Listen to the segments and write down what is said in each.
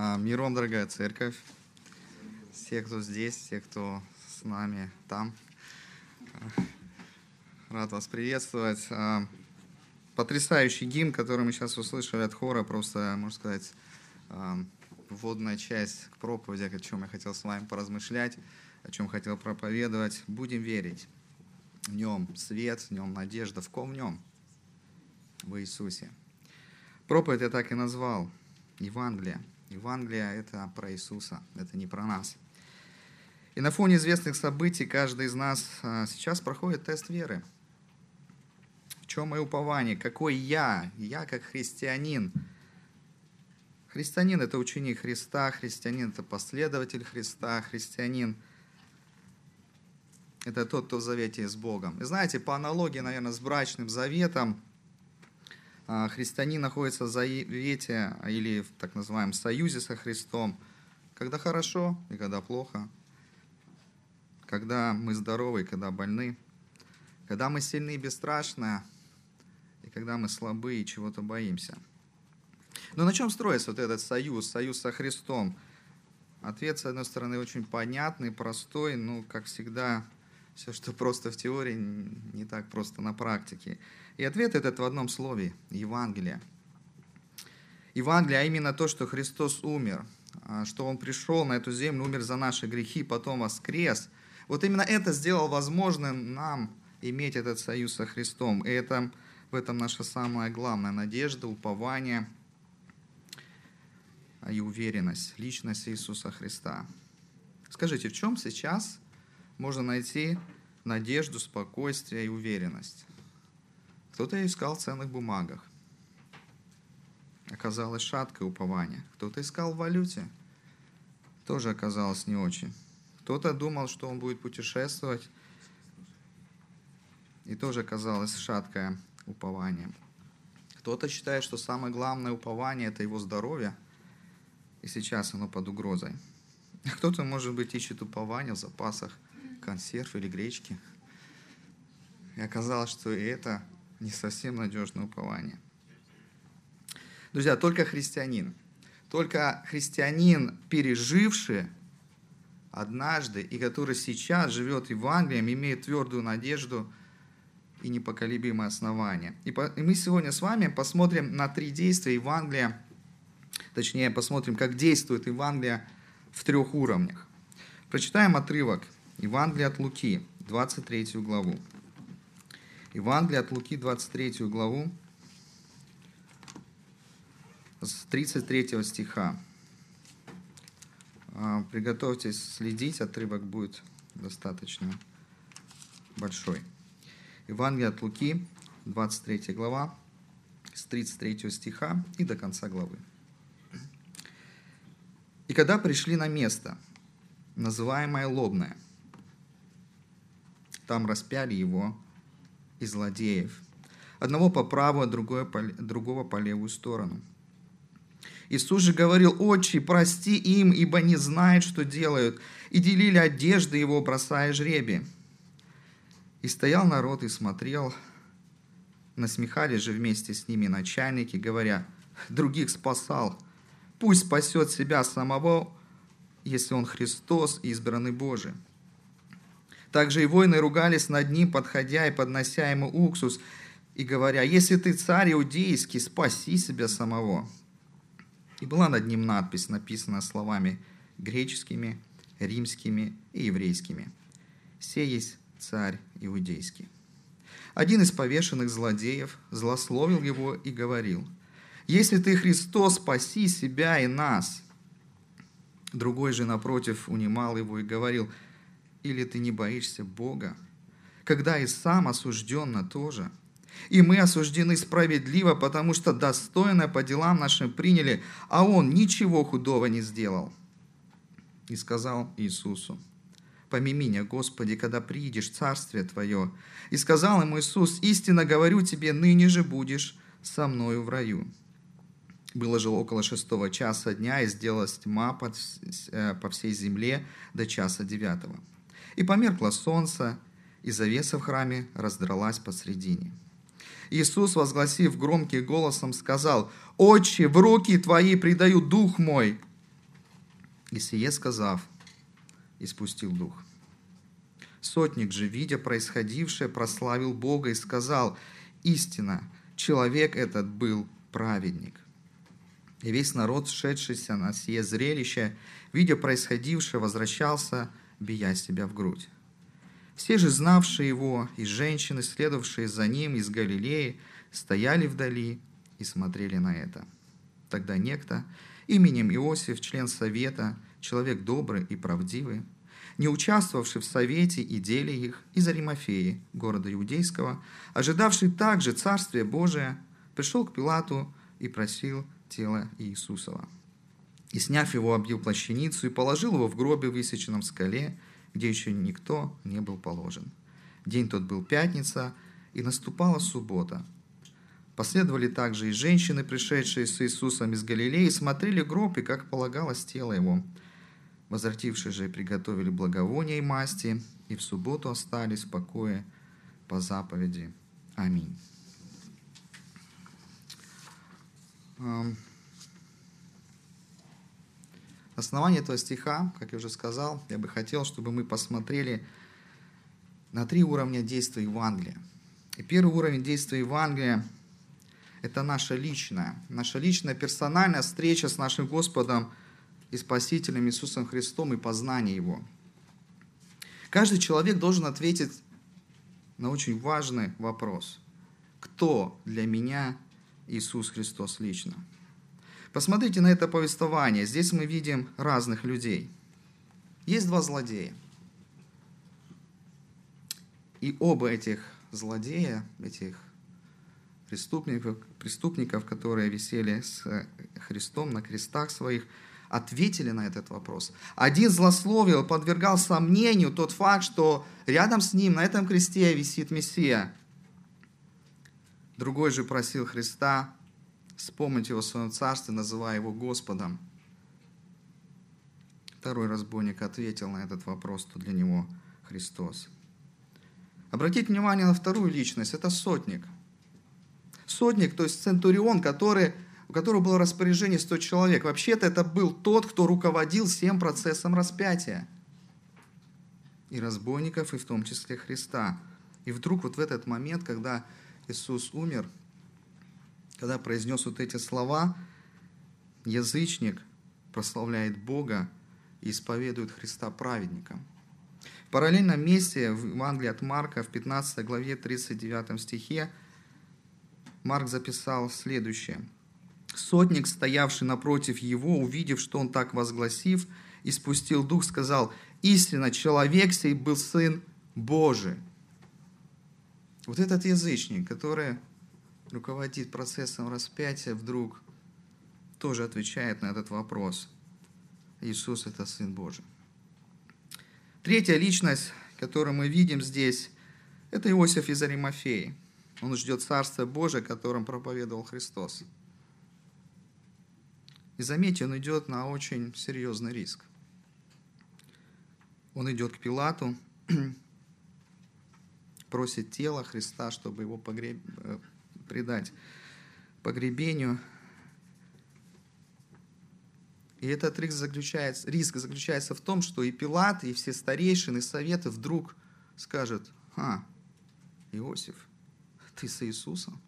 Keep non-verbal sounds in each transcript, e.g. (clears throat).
А, Миром, дорогая церковь, все, кто здесь, все, кто с нами там. Рад вас приветствовать. А, потрясающий гимн, который мы сейчас услышали от хора, просто, можно сказать, а, вводная часть к проповеди, о чем я хотел с вами поразмышлять, о чем хотел проповедовать. Будем верить. В нем свет, в нем надежда. В ком в нем? В Иисусе. Проповедь я так и назвал. Евангелие. Евангелие – это про Иисуса, это не про нас. И на фоне известных событий каждый из нас а, сейчас проходит тест веры. В чем мое упование? Какой я? Я как христианин. Христианин – это ученик Христа, христианин – это последователь Христа, христианин – это тот, кто в завете с Богом. И знаете, по аналогии, наверное, с брачным заветом, христианин находится в завете или в так называемом союзе со Христом, когда хорошо и когда плохо, когда мы здоровы и когда больны, когда мы сильны и бесстрашны, и когда мы слабы и чего-то боимся. Но на чем строится вот этот союз, союз со Христом? Ответ, с одной стороны, очень понятный, простой, но, как всегда, все, что просто в теории, не так просто на практике. И ответ этот в одном слове – Евангелие. Евангелие, а именно то, что Христос умер, а, что Он пришел на эту землю, умер за наши грехи, потом воскрес. Вот именно это сделало возможным нам иметь этот союз со Христом. И это, в этом наша самая главная надежда, упование и уверенность, личность Иисуса Христа. Скажите, в чем сейчас можно найти надежду, спокойствие и уверенность? Кто-то искал в ценных бумагах. Оказалось шаткое упование. Кто-то искал в валюте. Тоже оказалось не очень. Кто-то думал, что он будет путешествовать. И тоже оказалось шаткое упование. Кто-то считает, что самое главное упование – это его здоровье. И сейчас оно под угрозой. Кто-то, может быть, ищет упование в запасах консерв или гречки. И оказалось, что и это не совсем надежное упование. Друзья, только христианин, только христианин, переживший однажды и который сейчас живет Евангелием, имеет твердую надежду и непоколебимое основание. И, по, и мы сегодня с вами посмотрим на три действия Евангелия, точнее посмотрим, как действует Евангелие в трех уровнях. Прочитаем отрывок Евангелия от Луки, 23 главу. Евангелие от Луки, 23 главу, с 33 стиха. А, приготовьтесь следить, отрывок будет достаточно большой. Евангелие от Луки, 23 глава, с 33 стиха и до конца главы. «И когда пришли на место, называемое Лобное, там распяли его и злодеев. Одного по правую, а другое по, другого по левую сторону. Иисус же говорил, «Отче, прости им, ибо не знают, что делают». И делили одежды его, бросая жребий. И стоял народ и смотрел. Насмехались же вместе с ними начальники, говоря, «Других спасал. Пусть спасет себя самого, если он Христос, избранный Божий». Также и воины ругались над ним, подходя и поднося ему уксус, и говоря, «Если ты царь иудейский, спаси себя самого». И была над ним надпись, написанная словами греческими, римскими и еврейскими. «Сей есть царь иудейский». Один из повешенных злодеев злословил его и говорил, «Если ты Христос, спаси себя и нас». Другой же, напротив, унимал его и говорил, или ты не боишься Бога, когда и сам осужден на то же? И мы осуждены справедливо, потому что достойно по делам нашим приняли, а он ничего худого не сделал. И сказал Иисусу, помими меня, Господи, когда приидешь Царствие Твое. И сказал ему Иисус, истинно говорю тебе, ныне же будешь со мною в раю. Было же около шестого часа дня, и сделалась тьма э, по всей земле до часа девятого. И померкло солнце, и завеса в храме раздралась посредине. Иисус, возгласив громким голосом, сказал, «Отче, в руки Твои предаю дух мой». И сие сказав, испустил дух. Сотник же, видя происходившее, прославил Бога и сказал, «Истина, человек этот был праведник». И весь народ, шедшийся на сие зрелище, видя происходившее, возвращался, бия себя в грудь. Все же, знавшие его, и женщины, следовавшие за ним из Галилеи, стояли вдали и смотрели на это. Тогда некто, именем Иосиф, член совета, человек добрый и правдивый, не участвовавший в совете и деле их, из Аримафеи, города Иудейского, ожидавший также Царствия Божия, пришел к Пилату и просил тело Иисусова. И, сняв его, объил плащаницу и положил его в гробе, высеченном в скале, где еще никто не был положен. День тот был пятница, и наступала суббота. Последовали также и женщины, пришедшие с Иисусом из Галилеи, смотрели гроб, и, как полагалось, тело его. Возвратившие же приготовили благовония и масти, и в субботу остались в покое по заповеди. Аминь. Основание этого стиха, как я уже сказал, я бы хотел, чтобы мы посмотрели на три уровня действия Евангелия. И первый уровень действия Евангелия – это наша личная, наша личная персональная встреча с нашим Господом и Спасителем Иисусом Христом и познание Его. Каждый человек должен ответить на очень важный вопрос. Кто для меня Иисус Христос лично? Посмотрите на это повествование. Здесь мы видим разных людей. Есть два злодея. И оба этих злодея, этих преступников, преступников, которые висели с Христом на крестах своих, ответили на этот вопрос. Один злословил, подвергал сомнению тот факт, что рядом с ним на этом кресте висит Мессия. Другой же просил Христа вспомнить его в своем царстве, называя его Господом. Второй разбойник ответил на этот вопрос, что для него Христос. Обратите внимание на вторую личность, это сотник. Сотник, то есть центурион, который, у которого было распоряжение 100 человек. Вообще-то это был тот, кто руководил всем процессом распятия. И разбойников, и в том числе Христа. И вдруг вот в этот момент, когда Иисус умер, когда произнес вот эти слова, язычник прославляет Бога и исповедует Христа праведником. В параллельном месте в Евангелии от Марка в 15 главе 39 стихе Марк записал следующее. «Сотник, стоявший напротив его, увидев, что он так возгласив, и спустил дух, сказал, «Истинно, человек сей был Сын Божий». Вот этот язычник, который руководит процессом распятия, вдруг тоже отвечает на этот вопрос. Иисус – это Сын Божий. Третья личность, которую мы видим здесь, это Иосиф из Аримафеи. Он ждет Царства Божия, которым проповедовал Христос. И заметьте, он идет на очень серьезный риск. Он идет к Пилату, (clears throat) просит тело Христа, чтобы его погреб... Предать погребению. И этот риск заключается, риск заключается в том, что и Пилат, и все старейшины, советы вдруг скажут, а, Иосиф, ты с Иисусом?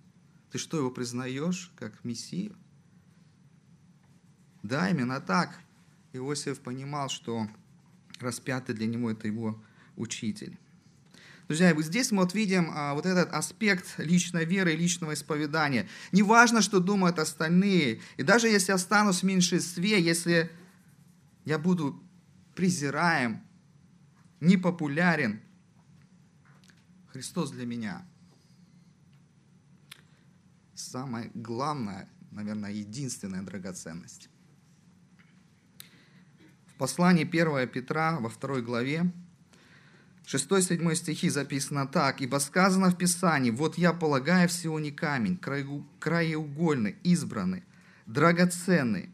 Ты что, его признаешь как Мессию? Да, именно так. Иосиф понимал, что распятый для него это его учитель. Друзья, вот здесь мы вот видим а, вот этот аспект личной веры и личного исповедания. Не важно, что думают остальные. И даже если останусь в меньшинстве, если я буду презираем, непопулярен, Христос для меня самая главная, наверное, единственная драгоценность. В послании 1 Петра во второй главе 6-7 стихи записано так. «Ибо сказано в Писании, вот я полагаю всего не камень, краеугольный, избранный, драгоценный,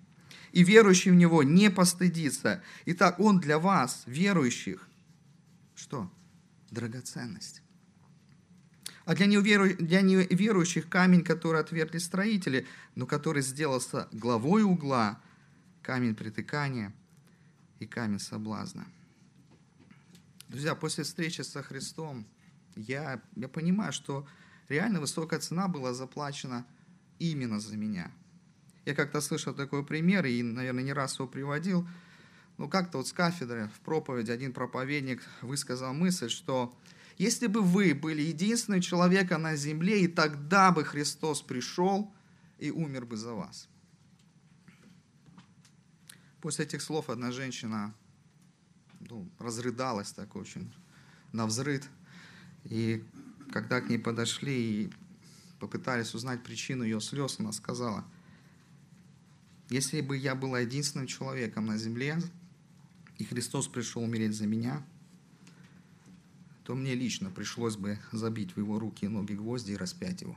и верующий в Него не постыдится. Итак, Он для вас, верующих, что? Драгоценность. А для, неверу... для неверующих камень, который отвергли строители, но который сделался главой угла, камень притыкания, и камень соблазна. Друзья, после встречи со Христом я, я понимаю, что реально высокая цена была заплачена именно за меня. Я как-то слышал такой пример и, наверное, не раз его приводил. Ну, как-то вот с кафедры в проповеди один проповедник высказал мысль, что если бы вы были единственным человеком на земле, и тогда бы Христос пришел и умер бы за вас. После этих слов одна женщина ну, разрыдалась так очень на взрыд. И когда к ней подошли и попытались узнать причину ее слез, она сказала, если бы я была единственным человеком на земле, и Христос пришел умереть за меня, то мне лично пришлось бы забить в его руки и ноги гвозди и распять его.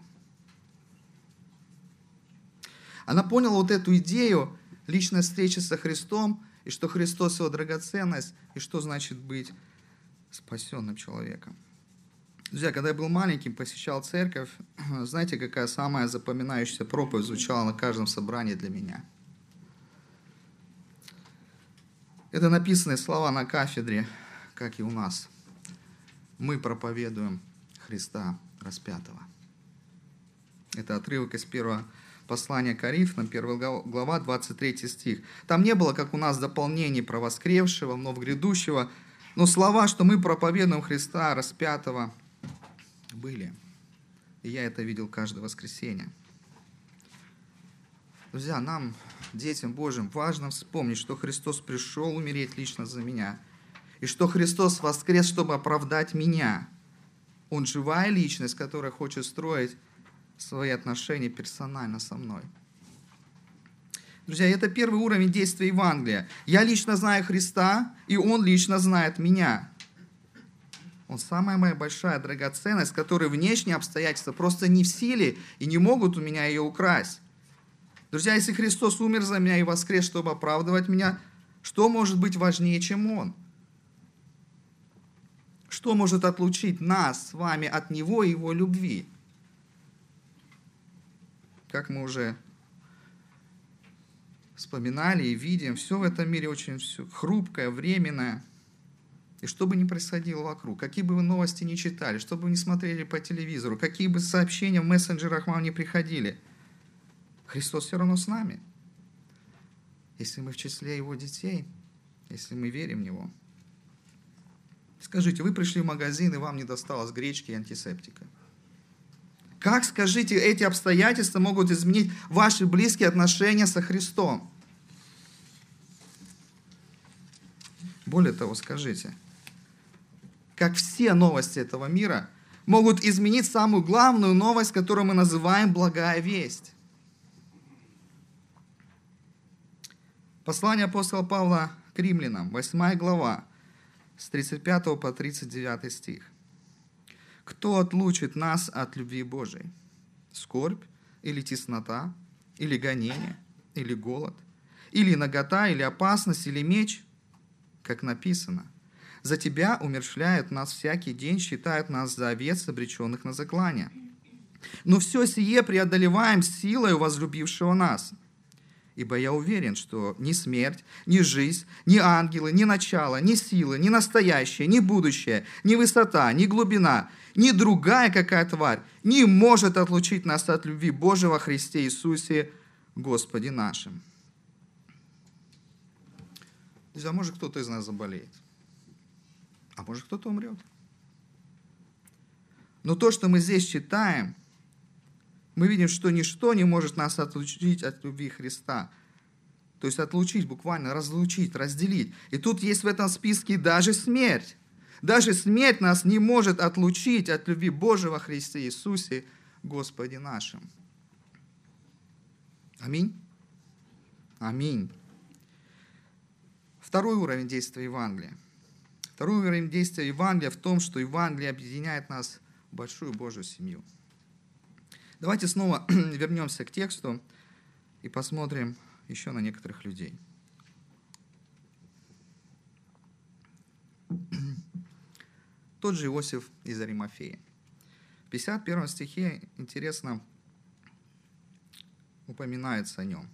Она поняла вот эту идею личной встречи со Христом, и что Христос его драгоценность, и что значит быть спасенным человеком. Друзья, когда я был маленьким, посещал церковь, (clears throat) знаете, какая самая запоминающаяся проповедь звучала на каждом собрании для меня? Это написанные слова на кафедре, как и у нас. Мы проповедуем Христа распятого. Это отрывок из первого послания Коринфянам, 1 глава, 23 стих. Там не было, как у нас, дополнений про воскревшего, вновь грядущего, но слова, что мы проповедуем Христа распятого, были. И я это видел каждое воскресенье. Друзья, нам, детям Божьим, важно вспомнить, что Христос пришел умереть лично за меня. И что Христос воскрес, чтобы оправдать меня. Он живая личность, которая хочет строить свои отношения персонально со мной. Друзья, это первый уровень действия Евангелия. Я лично знаю Христа, и Он лично знает меня. Он самая моя большая драгоценность, которой внешние обстоятельства просто не в силе и не могут у меня ее украсть. Друзья, если Христос умер за меня и воскрес, чтобы оправдывать меня, что может быть важнее, чем Он? Что может отлучить нас с вами от Него и Его любви? Как мы уже вспоминали и видим, все в этом мире очень все хрупкое, временное – и что бы ни происходило вокруг, какие бы вы новости ни читали, что бы вы ни смотрели по телевизору, какие бы сообщения в мессенджерах вам не приходили, Христос все равно с нами. Если мы в числе Его детей, если мы верим в Него. Скажите, вы пришли в магазин, и вам не досталось гречки и антисептика. Как, скажите, эти обстоятельства могут изменить ваши близкие отношения со Христом? Более того, скажите – как все новости этого мира, могут изменить самую главную новость, которую мы называем благая весть. Послание апостола Павла к римлянам, 8 глава, с 35 по 39 стих. «Кто отлучит нас от любви Божией? Скорбь или теснота, или гонение, или голод, или нагота, или опасность, или меч?» Как написано – за тебя умершляют нас всякий день, считают нас за овец, обреченных на заклание. Но все сие преодолеваем силой возлюбившего нас. Ибо я уверен, что ни смерть, ни жизнь, ни ангелы, ни начало, ни силы, ни настоящее, ни будущее, ни высота, ни глубина, ни другая какая тварь не может отлучить нас от любви Божьего Христе Иисусе, Господе нашим. Друзья, может кто-то из нас заболеет а может кто-то умрет. Но то, что мы здесь читаем, мы видим, что ничто не может нас отлучить от любви Христа. То есть отлучить, буквально разлучить, разделить. И тут есть в этом списке даже смерть. Даже смерть нас не может отлучить от любви Божьего Христа Иисусе, Господе нашим. Аминь. Аминь. Второй уровень действия Евангелия – Второй уровень действия Евангелия в том, что Евангелие объединяет нас в большую Божью семью. Давайте снова (clears throat) вернемся к тексту и посмотрим еще на некоторых людей. (clears throat) Тот же Иосиф из Аримафея. В 51 стихе интересно упоминается о нем.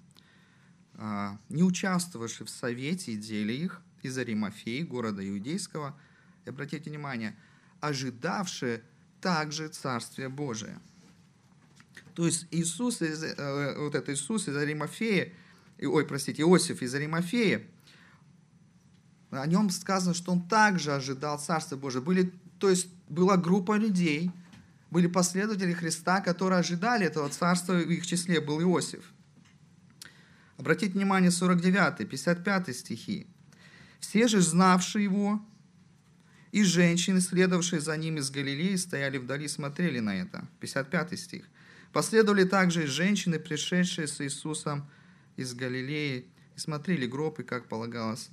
а, не участвовавший в совете и деле их из Аримафеи, города Иудейского, и обратите внимание, ожидавшие также Царствие Божие. То есть Иисус, из, э, вот это Иисус из Аримафеи, ой, простите, Иосиф из Аримафеи, о нем сказано, что он также ожидал Царствия Божия. Были, то есть была группа людей, были последователи Христа, которые ожидали этого царства, в их числе был Иосиф. Обратите внимание, 49, 55 стихи. «Все же, знавшие его, и женщины, следовавшие за ним из Галилеи, стояли вдали и смотрели на это». 55 стих. «Последовали также и женщины, пришедшие с Иисусом из Галилеи, и смотрели гроб, и как полагалось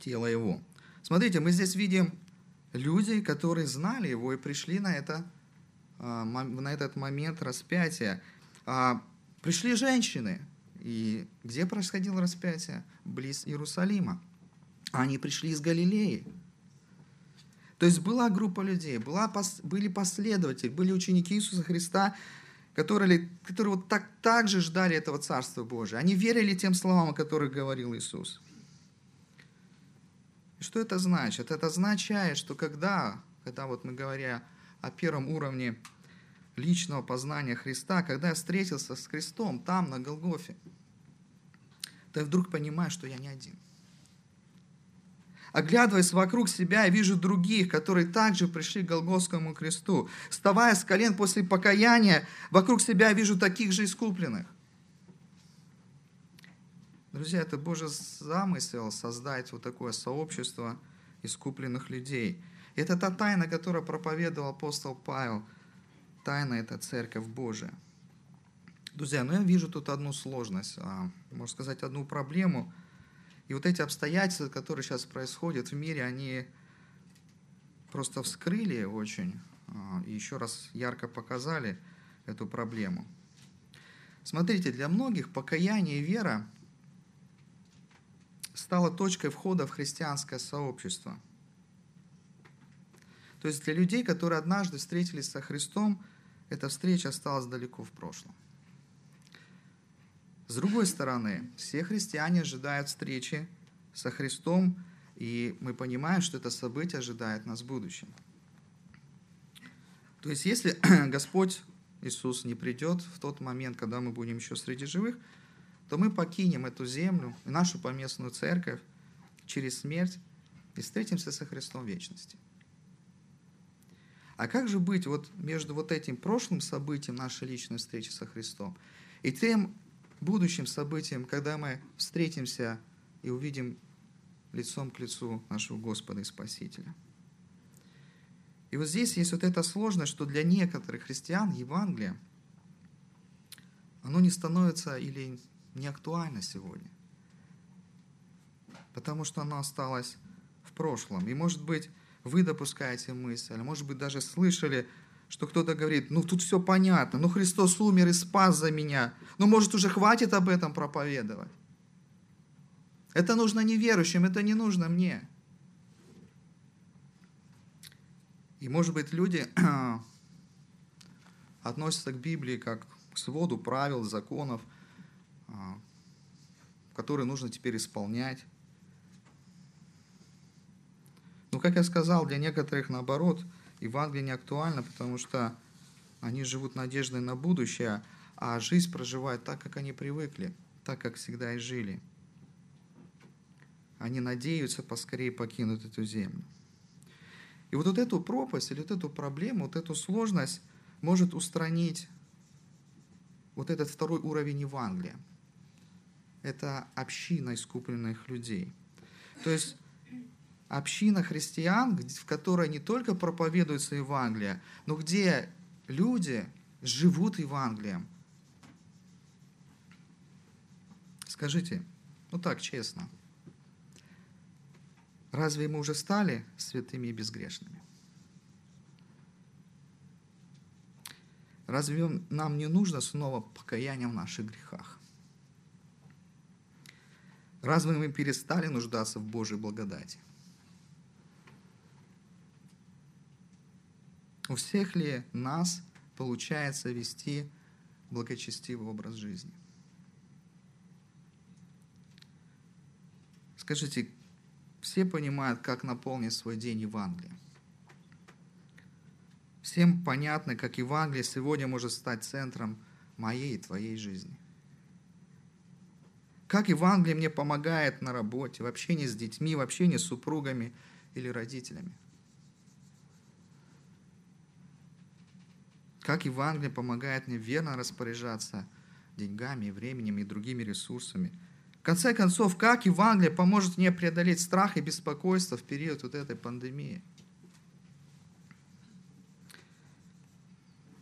тело его». Смотрите, мы здесь видим людей, которые знали его и пришли на, это, а, на этот момент распятия. А, пришли женщины, и где происходило распятие? Близ Иерусалима. Они пришли из Галилеи. То есть была группа людей, была, были последователи, были ученики Иисуса Христа, которые, которые вот так, так же ждали этого Царства Божия. Они верили тем словам, о которых говорил Иисус. И что это значит? Это означает, что когда, когда вот мы говоря о первом уровне личного познания Христа, когда я встретился с Христом там, на Голгофе, я вдруг понимаю, что я не один. Оглядываясь вокруг себя, я вижу других, которые также пришли к Голгофскому кресту. Вставая с колен после покаяния, вокруг себя я вижу таких же искупленных. Друзья, это Божий замысел создать вот такое сообщество искупленных людей. Это та тайна, которую проповедовал апостол Павел. Тайна – это Церковь Божия. Друзья, ну я вижу тут одну сложность, а, можно сказать, одну проблему. И вот эти обстоятельства, которые сейчас происходят в мире, они просто вскрыли очень а, и еще раз ярко показали эту проблему. Смотрите, для многих покаяние и вера стала точкой входа в христианское сообщество. То есть для людей, которые однажды встретились со Христом, эта встреча осталась далеко в прошлом. С другой стороны, все христиане ожидают встречи со Христом, и мы понимаем, что это событие ожидает нас в будущем. То есть, если (clears throat) Господь Иисус не придет в тот момент, когда мы будем еще среди живых, то мы покинем эту землю нашу поместную церковь через смерть и встретимся со Христом в вечности. А как же быть вот между вот этим прошлым событием нашей личной встречи со Христом и тем будущим событием, когда мы встретимся и увидим лицом к лицу нашего Господа и Спасителя. И вот здесь есть вот эта сложность, что для некоторых христиан Евангелие, оно не становится или не актуально сегодня, потому что оно осталось в прошлом. И, может быть, вы допускаете мысль, а может быть, даже слышали что кто-то говорит, ну тут все понятно, ну Христос умер и спас за меня, ну может уже хватит об этом проповедовать. Это нужно неверующим, это не нужно мне. И может быть люди (clears throat) относятся к Библии как к своду правил, законов, а, которые нужно теперь исполнять. Ну, как я сказал, для некоторых наоборот – Евангелие не актуально, потому что они живут надеждой на будущее, а жизнь проживают так, как они привыкли, так, как всегда и жили. Они надеются поскорее покинуть эту землю. И вот, вот эту пропасть или вот эту проблему, вот эту сложность может устранить вот этот второй уровень Евангелия. Это община искупленных людей. То есть община христиан, в которой не только проповедуется Евангелие, но где люди живут Евангелием. Скажите, ну так, честно, разве мы уже стали святыми и безгрешными? Разве нам не нужно снова покаяние в наших грехах? Разве мы перестали нуждаться в Божьей благодати? У всех ли нас получается вести благочестивый образ жизни? Скажите, все понимают, как наполнить свой день Евангелием? Всем понятно, как Евангелие сегодня может стать центром моей и твоей жизни. Как Евангелие мне помогает на работе, в общении с детьми, в общении с супругами или родителями. Как Евангелие помогает мне верно распоряжаться деньгами, временем и другими ресурсами. В конце концов, как Евангелие поможет мне преодолеть страх и беспокойство в период вот этой пандемии.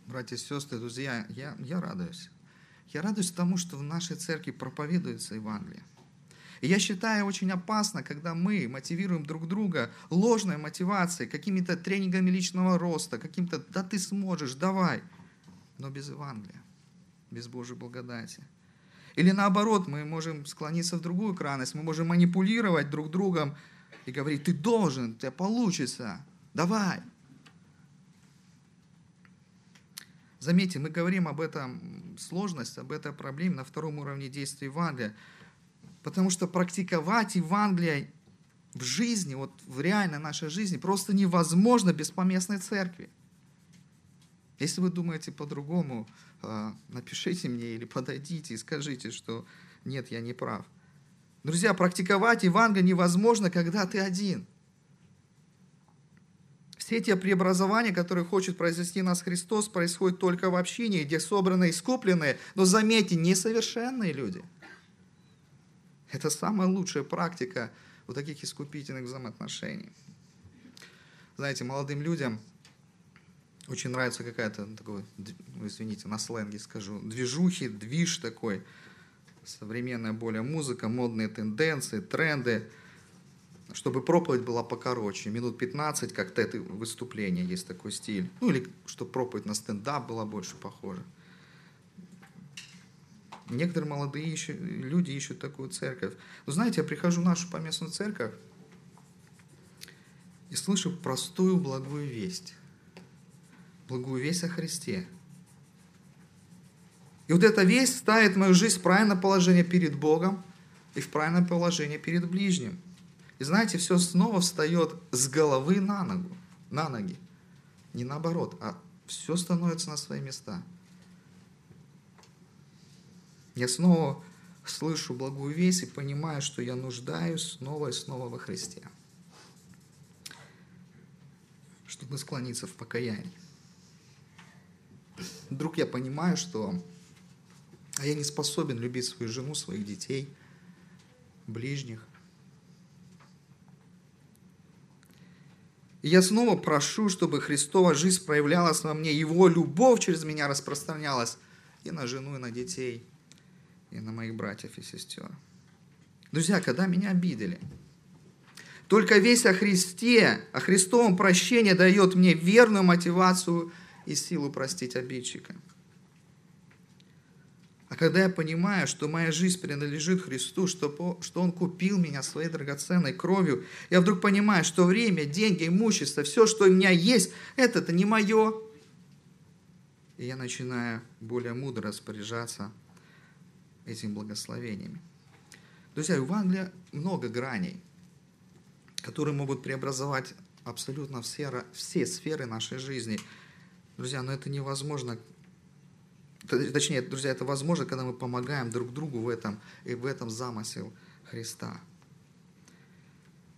Братья и сестры, друзья, я, я радуюсь. Я радуюсь тому, что в нашей церкви проповедуется Евангелие. И я считаю очень опасно, когда мы мотивируем друг друга ложной мотивацией, какими-то тренингами личного роста, каким-то «да ты сможешь, давай», но без Евангелия, без Божьей благодати. Или наоборот, мы можем склониться в другую крайность, мы можем манипулировать друг другом и говорить «ты должен, у тебя получится, давай». Заметьте, мы говорим об этом сложность, об этой проблеме на втором уровне действия Евангелия. Потому что практиковать Евангелие в жизни, вот в реальной нашей жизни, просто невозможно без поместной церкви. Если вы думаете по-другому, а, напишите мне или подойдите и скажите, что нет, я не прав. Друзья, практиковать Евангелие невозможно, когда ты один. Все те преобразования, которые хочет произвести нас Христос, происходят только в общении, где собраны искупленные, но заметьте, несовершенные люди – это самая лучшая практика вот таких искупительных взаимоотношений. Знаете, молодым людям очень нравится какая-то такой, ну, извините, на сленге скажу, движухи, движ такой, современная более музыка, модные тенденции, тренды, чтобы проповедь была покороче, минут 15, как это выступление, есть такой стиль. Ну или чтобы проповедь на стендап была больше похожа. Некоторые молодые ищут, люди ищут такую церковь. Но знаете, я прихожу в нашу поместную церковь и слышу простую благую весть. Благую весть о Христе. И вот эта весть ставит мою жизнь в правильное положение перед Богом и в правильное положение перед ближним. И знаете, все снова встает с головы на ногу, на ноги. Не наоборот, а все становится на свои места – я снова слышу благую весть и понимаю, что я нуждаюсь снова и снова во Христе, чтобы склониться в покаянии. Вдруг я понимаю, что я не способен любить свою жену, своих детей, ближних. И я снова прошу, чтобы Христова жизнь проявлялась во мне, Его любовь через меня распространялась и на жену, и на детей – и на моих братьев и сестер. Друзья, когда меня обидели, только весь о Христе, о Христовом прощении дает мне верную мотивацию и силу простить обидчика. А когда я понимаю, что моя жизнь принадлежит Христу, что, что Он купил меня своей драгоценной кровью, я вдруг понимаю, что время, деньги, имущество, все, что у меня есть, это-то не мое. И я начинаю более мудро распоряжаться этими благословениями. Друзья, у Евангелия много граней, которые могут преобразовать абсолютно все, все сферы нашей жизни. Друзья, но это невозможно. Точнее, друзья, это возможно, когда мы помогаем друг другу в этом, и в этом замысел Христа.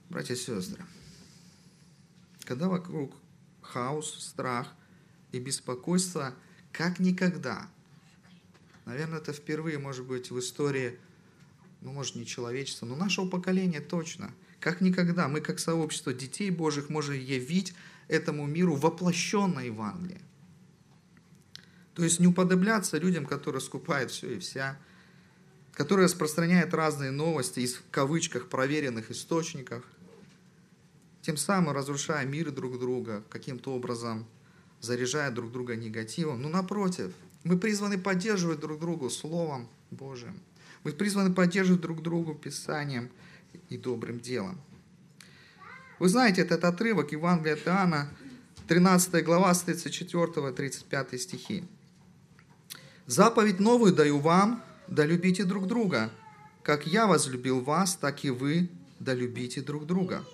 Братья и сестры, когда вокруг хаос, страх и беспокойство, как никогда – Наверное, это впервые, может быть, в истории, ну, может, не человечества, но нашего поколения точно. Как никогда мы, как сообщество детей Божьих, можем явить этому миру воплощенное Евангелие. То есть не уподобляться людям, которые скупают все и вся, которые распространяют разные новости из, в кавычках, проверенных источников, тем самым разрушая мир друг друга, каким-то образом заряжая друг друга негативом. Но напротив, мы призваны поддерживать друг другу Словом Божиим. Мы призваны поддерживать друг другу Писанием и добрым делом. Вы знаете этот отрывок Евангелия от Иоанна, 13 глава, с 34-35 стихи. «Заповедь новую даю вам, да любите друг друга. Как я возлюбил вас, так и вы да любите друг друга.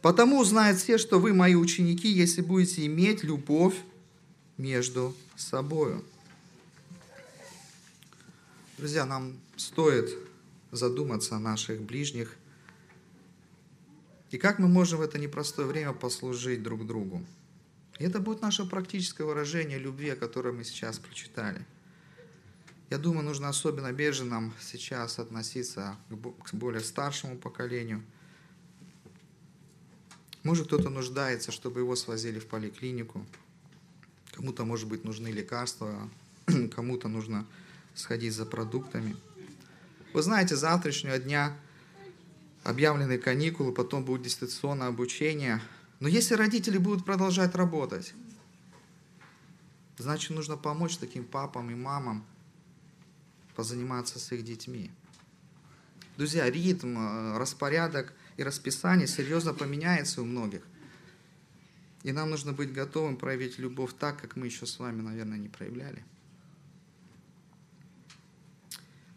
Потому узнают все, что вы мои ученики, если будете иметь любовь между собою. Друзья, нам стоит задуматься о наших ближних и как мы можем в это непростое время послужить друг другу. И это будет наше практическое выражение любви, о котором мы сейчас прочитали. Я думаю, нужно особенно бережно нам сейчас относиться к более старшему поколению. Может, кто-то нуждается, чтобы его свозили в поликлинику. Кому-то, может быть, нужны лекарства, (clears throat) кому-то нужно сходить за продуктами. Вы знаете, завтрашнего дня объявлены каникулы, потом будет дистанционное обучение. Но если родители будут продолжать работать, значит, нужно помочь таким папам и мамам позаниматься с их детьми. Друзья, ритм, э, распорядок и расписание серьезно поменяется у многих. И нам нужно быть готовым проявить любовь так, как мы еще с вами, наверное, не проявляли.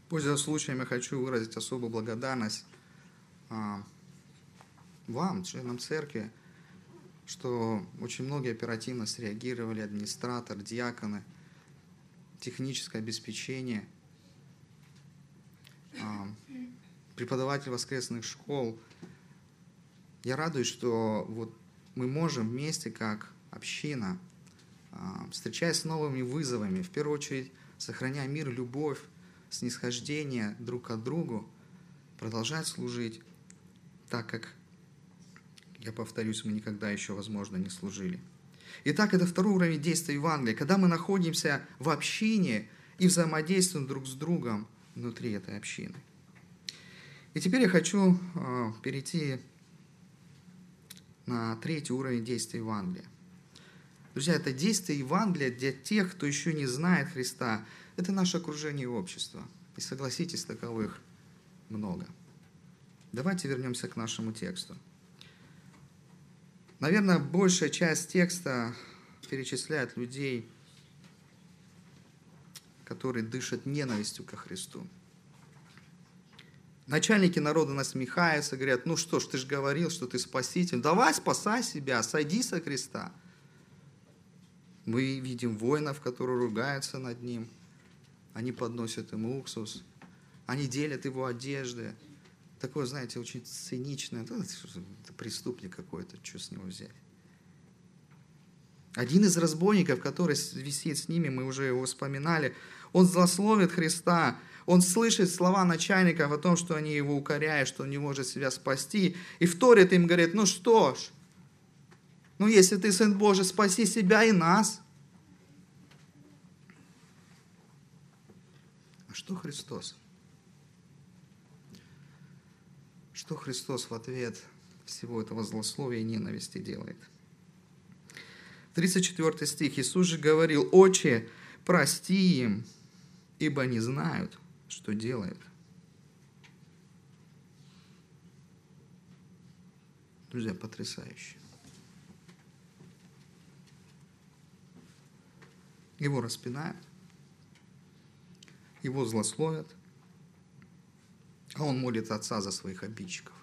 Пользуясь случаем, я хочу выразить особую благодарность а, вам, членам церкви, что очень многие оперативно среагировали, администратор, диаконы, техническое обеспечение, а, преподаватель воскресных школ. Я радуюсь, что вот мы можем вместе, как община, а, встречаясь с новыми вызовами, в первую очередь сохраняя мир, любовь, снисхождение друг к другу, продолжать служить так, как, я повторюсь, мы никогда еще, возможно, не служили. Итак, это второй уровень действия Евангелия, когда мы находимся в общине и взаимодействуем друг с другом внутри этой общины. И теперь я хочу э, перейти на третий уровень действия Евангелия. Друзья, это действие Евангелия для тех, кто еще не знает Христа. Это наше окружение и общество. И согласитесь, таковых много. Давайте вернемся к нашему тексту. Наверное, большая часть текста перечисляет людей, которые дышат ненавистью ко Христу. Начальники народа насмехаются, говорят, ну что ж, ты же говорил, что ты спаситель, давай спасай себя, сойди со креста. Мы видим воинов, которые ругаются над ним, они подносят ему уксус, они делят его одежды, такое, знаете, очень циничное, это, это преступник какой-то, что с него взять. Один из разбойников, который висит с ними, мы уже его вспоминали, он злословит Христа, он слышит слова начальников о том, что они его укоряют, что он не может себя спасти, и вторит им, говорит, ну что ж, ну если ты Сын Божий, спаси себя и нас. А что Христос? Что Христос в ответ всего этого злословия и ненависти делает? 34 стих. Иисус же говорил, «Отче, прости им, ибо не знают, что делают». Друзья, потрясающе. Его распинают, его злословят, а он молит Отца за своих обидчиков.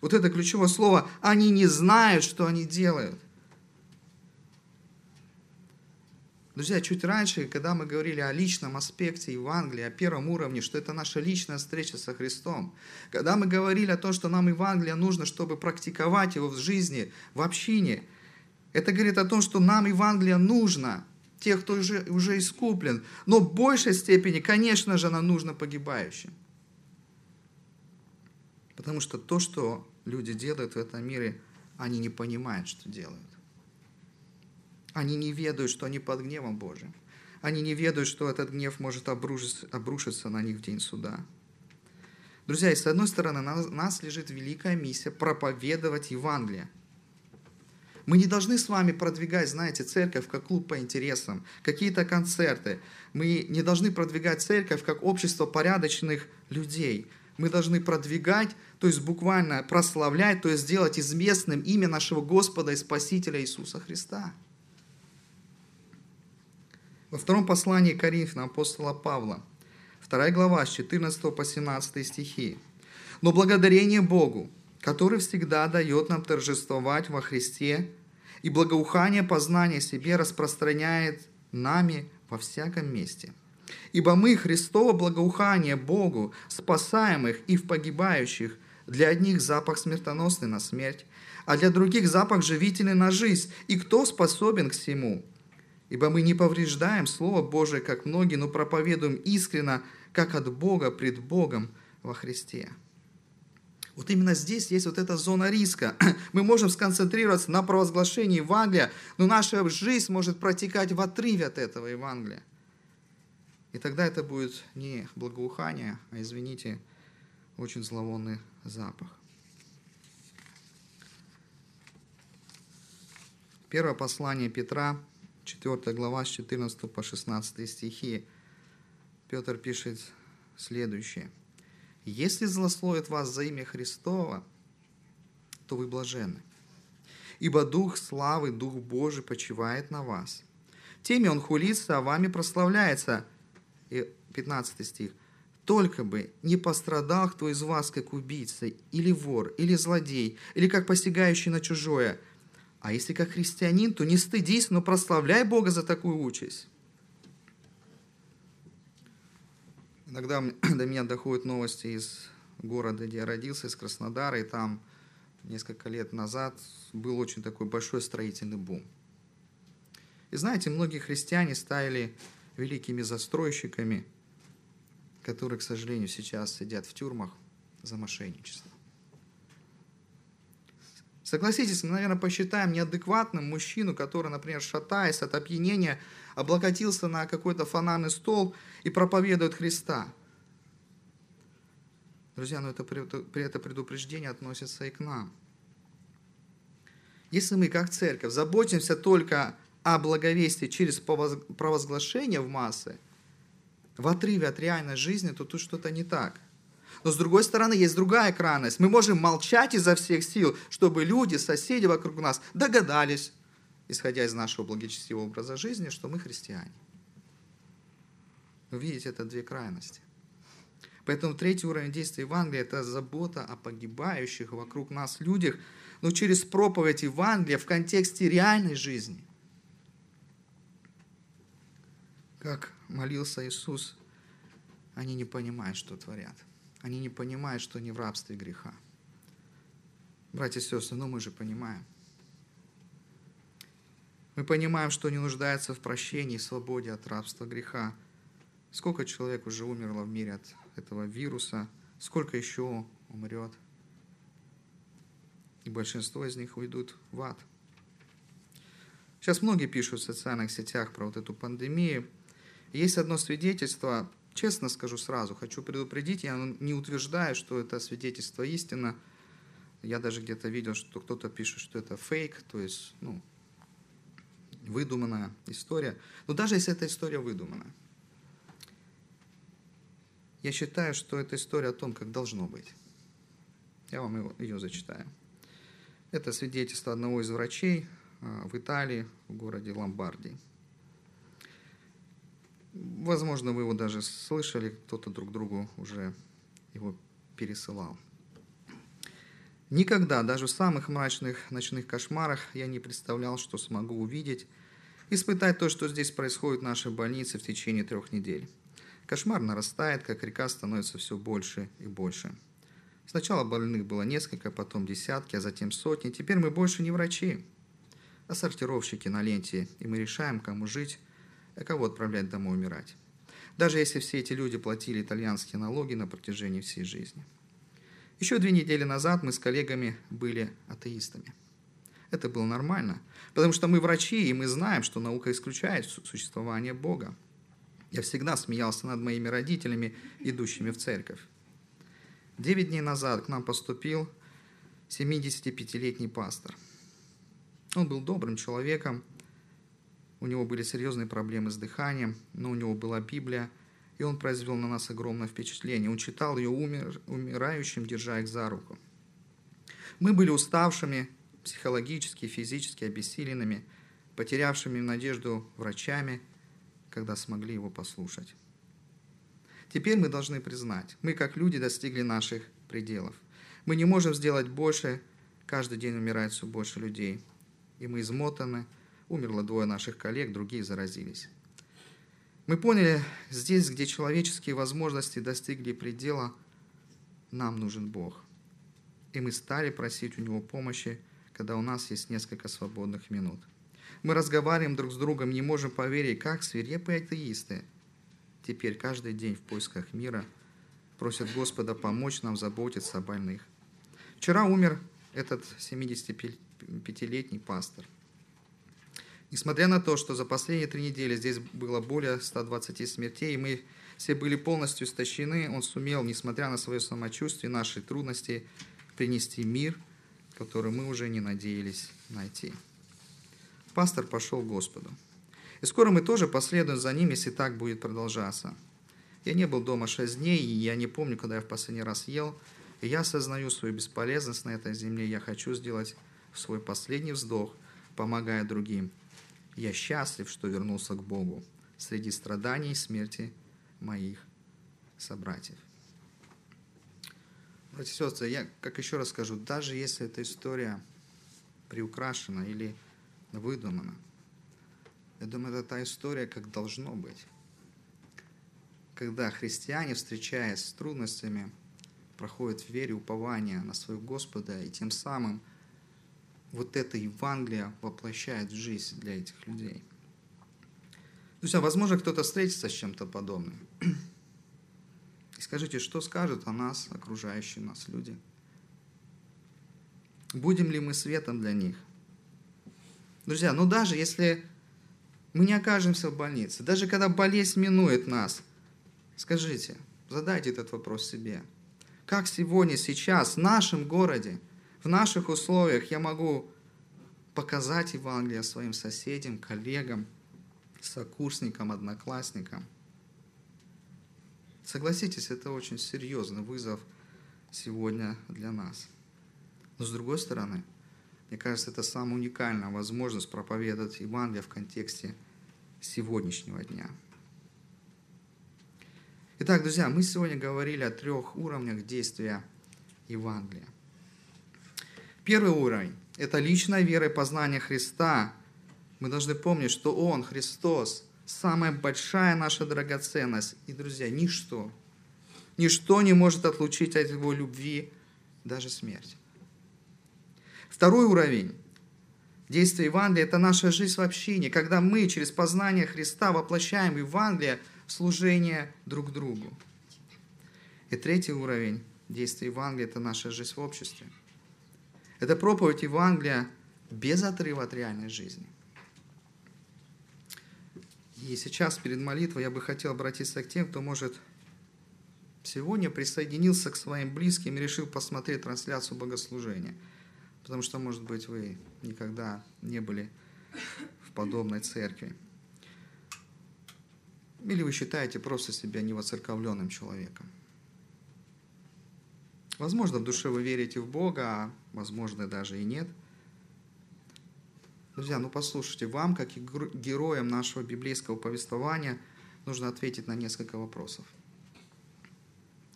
Вот это ключевое слово «они не знают, что они делают». Друзья, чуть раньше, когда мы говорили о личном аспекте Евангелия, о первом уровне, что это наша личная встреча со Христом, когда мы говорили о том, что нам Евангелие нужно, чтобы практиковать его в жизни, в общине, это говорит о том, что нам Евангелие нужно – тех, кто уже, уже искуплен. Но в большей степени, конечно же, она нужна погибающим. Потому что то, что люди делают в этом мире, они не понимают, что делают. Они не ведают, что они под гневом Божьим. Они не ведают, что этот гнев может обрушиться, обрушиться на них в день суда. Друзья, и с одной стороны, на нас лежит великая миссия проповедовать Евангелие – мы не должны с вами продвигать, знаете, церковь как клуб по интересам, какие-то концерты. Мы не должны продвигать церковь как общество порядочных людей. Мы должны продвигать, то есть буквально прославлять, то есть сделать известным имя нашего Господа и Спасителя Иисуса Христа. Во втором послании Коринфянам апостола Павла, 2 глава, с 14 по 17 стихи. Но благодарение Богу, который всегда дает нам торжествовать во Христе, и благоухание познания себе распространяет нами во всяком месте. Ибо мы Христово благоухание Богу, спасаемых и в погибающих, для одних запах смертоносный на смерть, а для других запах живительный на жизнь. И кто способен к всему? Ибо мы не повреждаем Слово Божие, как многие, но проповедуем искренно, как от Бога пред Богом во Христе. Вот именно здесь есть вот эта зона риска. (clears throat) Мы можем сконцентрироваться на провозглашении Евангелия, но наша жизнь может протекать в отрыве от этого Евангелия. И тогда это будет не благоухание, а, извините, очень зловонный запах. Первое послание Петра, 4 глава, с 14 по 16 стихи. Петр пишет следующее. «Если злословят вас за имя Христова, то вы блаженны, ибо Дух славы, Дух Божий почивает на вас. Теми Он хулится, а вами прославляется». И 15 стих. Только бы не пострадал кто из вас, как убийца, или вор, или злодей, или как посягающий на чужое. А если как христианин, то не стыдись, но прославляй Бога за такую участь. Иногда (clears throat) до меня доходят новости из города, где я родился, из Краснодара, и там несколько лет назад был очень такой большой строительный бум. И знаете, многие христиане стали великими застройщиками – которые, к сожалению, сейчас сидят в тюрьмах за мошенничество. Согласитесь, мы, наверное, посчитаем неадекватным мужчину, который, например, шатаясь от опьянения, облокотился на какой-то фонарный стол и проповедует Христа. Друзья, но это, это предупреждение относится и к нам. Если мы, как церковь, заботимся только о благовестии через провозглашение в массы, в отрыве от реальной жизни, то тут что-то не так. Но с другой стороны, есть другая крайность. Мы можем молчать изо всех сил, чтобы люди, соседи вокруг нас догадались, исходя из нашего благочестивого образа жизни, что мы христиане. Вы видите, это две крайности. Поэтому третий уровень действия Евангелия – это забота о погибающих вокруг нас людях, но через проповедь Евангелия в контексте реальной жизни. Как молился Иисус, они не понимают, что творят. Они не понимают, что они в рабстве греха. Братья и сестры, ну мы же понимаем. Мы понимаем, что они нуждаются в прощении свободе от рабства греха. Сколько человек уже умерло в мире от этого вируса, сколько еще умрет. И большинство из них уйдут в ад. Сейчас многие пишут в социальных сетях про вот эту пандемию. Есть одно свидетельство, честно скажу сразу, хочу предупредить, я не утверждаю, что это свидетельство истина. Я даже где-то видел, что кто-то пишет, что это фейк, то есть, ну, выдуманная история. Но даже если эта история выдуманная, я считаю, что это история о том, как должно быть. Я вам ее зачитаю. Это свидетельство одного из врачей а, в Италии, в городе Ломбардии. Возможно, вы его даже слышали, кто-то друг другу уже его пересылал. Никогда, даже в самых мрачных ночных кошмарах, я не представлял, что смогу увидеть, испытать то, что здесь происходит в нашей больнице в течение трех недель. Кошмар нарастает, как река становится все больше и больше. Сначала больных было несколько, потом десятки, а затем сотни. Теперь мы больше не врачи, а сортировщики на ленте, и мы решаем, кому жить, а кого отправлять домой умирать. Даже если все эти люди платили итальянские налоги на протяжении всей жизни. Еще две недели назад мы с коллегами были атеистами. Это было нормально, потому что мы врачи, и мы знаем, что наука исключает существование Бога. Я всегда смеялся над моими родителями, идущими в церковь. Девять дней назад к нам поступил 75-летний пастор. Он был добрым человеком, у него были серьезные проблемы с дыханием, но у него была Библия, и он произвел на нас огромное впечатление. Он читал ее умер, умирающим, держа их за руку. Мы были уставшими, психологически, физически обессиленными, потерявшими надежду врачами, когда смогли его послушать. Теперь мы должны признать, мы как люди достигли наших пределов. Мы не можем сделать больше, каждый день умирает все больше людей. И мы измотаны, умерло двое наших коллег, другие заразились. Мы поняли, здесь, где человеческие возможности достигли предела, нам нужен Бог. И мы стали просить у Него помощи, когда у нас есть несколько свободных минут. Мы разговариваем друг с другом, не можем поверить, как свирепые атеисты теперь каждый день в поисках мира просят Господа помочь нам заботиться о больных. Вчера умер этот 75-летний пастор. Несмотря на то, что за последние три недели здесь было более 120 смертей, и мы все были полностью истощены, он сумел, несмотря на свое самочувствие наши трудности, принести мир, который мы уже не надеялись найти. Пастор пошел к Господу. И скоро мы тоже последуем за ним, если так будет продолжаться. Я не был дома шесть дней, и я не помню, когда я в последний раз ел, и я осознаю свою бесполезность на этой земле. Я хочу сделать свой последний вздох, помогая другим – я счастлив, что вернулся к Богу среди страданий и смерти моих собратьев. Братья и сестры, я, как еще раз скажу, даже если эта история приукрашена или выдумана, я думаю, это та история, как должно быть. Когда христиане, встречаясь с трудностями, проходят в вере упования на своего Господа и тем самым – вот это Евангелие воплощает в жизнь для этих людей. Друзья, возможно, кто-то встретится с чем-то подобным. И скажите, что скажут о нас, окружающие нас люди? Будем ли мы светом для них? Друзья, ну даже если мы не окажемся в больнице, даже когда болезнь минует нас, скажите, задайте этот вопрос себе. Как сегодня, сейчас, в нашем городе – в наших условиях я могу показать Евангелие своим соседям, коллегам, сокурсникам, одноклассникам. Согласитесь, это очень серьезный вызов сегодня для нас. Но с другой стороны, мне кажется, это самая уникальная возможность проповедовать Евангелие в контексте сегодняшнего дня. Итак, друзья, мы сегодня говорили о трех уровнях действия Евангелия. Первый уровень – это личная вера и познание Христа. Мы должны помнить, что Он, Христос, самая большая наша драгоценность. И, друзья, ничто, ничто не может отлучить от Его любви, даже смерть. Второй уровень действия Евангелия – это наша жизнь в общине, когда мы через познание Христа воплощаем Евангелие в служение друг другу. И третий уровень действия Евангелия – это наша жизнь в обществе – это проповедь Евангелия без отрыва от реальной жизни. И сейчас перед молитвой я бы хотел обратиться к тем, кто, может, сегодня присоединился к своим близким и решил посмотреть трансляцию богослужения. Потому что, может быть, вы никогда не были в подобной церкви. Или вы считаете просто себя невоцерковленным человеком. Возможно, в душе вы верите в Бога, а возможно, даже и нет. Друзья, ну послушайте, вам, как и героям нашего библейского повествования, нужно ответить на несколько вопросов.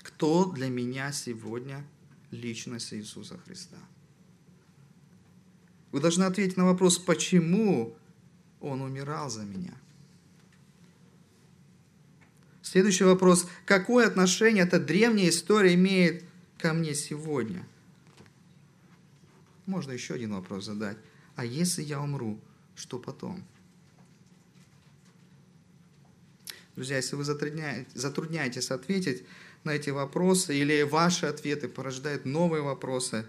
Кто для меня сегодня личность Иисуса Христа? Вы должны ответить на вопрос, почему Он умирал за меня. Следующий вопрос, какое отношение эта древняя история имеет ко мне сегодня? Можно еще один вопрос задать. А если я умру, что потом? Друзья, если вы затрудняетесь ответить на эти вопросы, или ваши ответы порождают новые вопросы,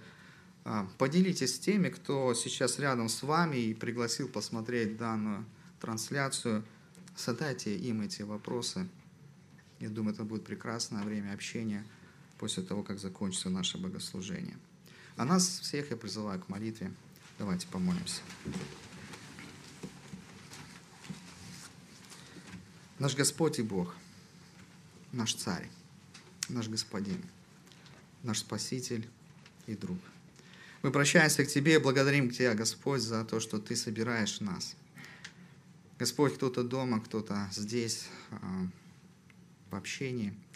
а, поделитесь с теми, кто сейчас рядом с вами и пригласил посмотреть данную трансляцию. Задайте им эти вопросы. Я думаю, это будет прекрасное время общения после того, как закончится наше богослужение. А нас всех я призываю к молитве. Давайте помолимся. Наш Господь и Бог, наш Царь, наш Господин, наш Спаситель и Друг. Мы прощаемся к Тебе и благодарим Тебя, Господь, за то, что Ты собираешь нас. Господь, кто-то дома, кто-то здесь, а, в общении –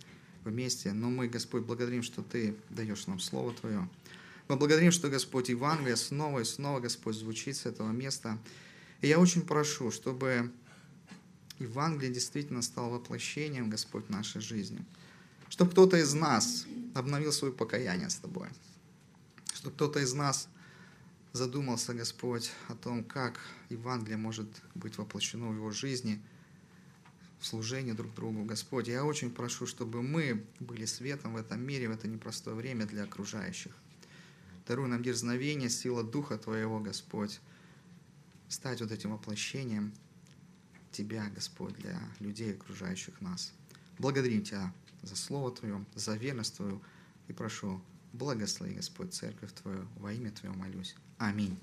вместе. Но мы, Господь, благодарим, что Ты даешь нам Слово Твое. Мы благодарим, что, Господь, Евангелие снова и снова, Господь, звучит с этого места. И я очень прошу, чтобы Евангелие действительно стало воплощением, Господь, нашей жизни. Чтобы кто-то из нас обновил свое покаяние с Тобой. Чтобы кто-то из нас задумался, Господь, о том, как Евангелие может быть воплощено в его жизни, в служении друг другу. Господь, я очень прошу, чтобы мы были светом в этом мире, в это непростое время для окружающих. Даруй нам дерзновение, сила Духа Твоего, Господь, стать вот этим воплощением Тебя, Господь, для людей, окружающих нас. Благодарим Тебя за Слово Твое, за верность Твою и прошу, благослови, Господь, Церковь Твою, во имя Твое молюсь. Аминь.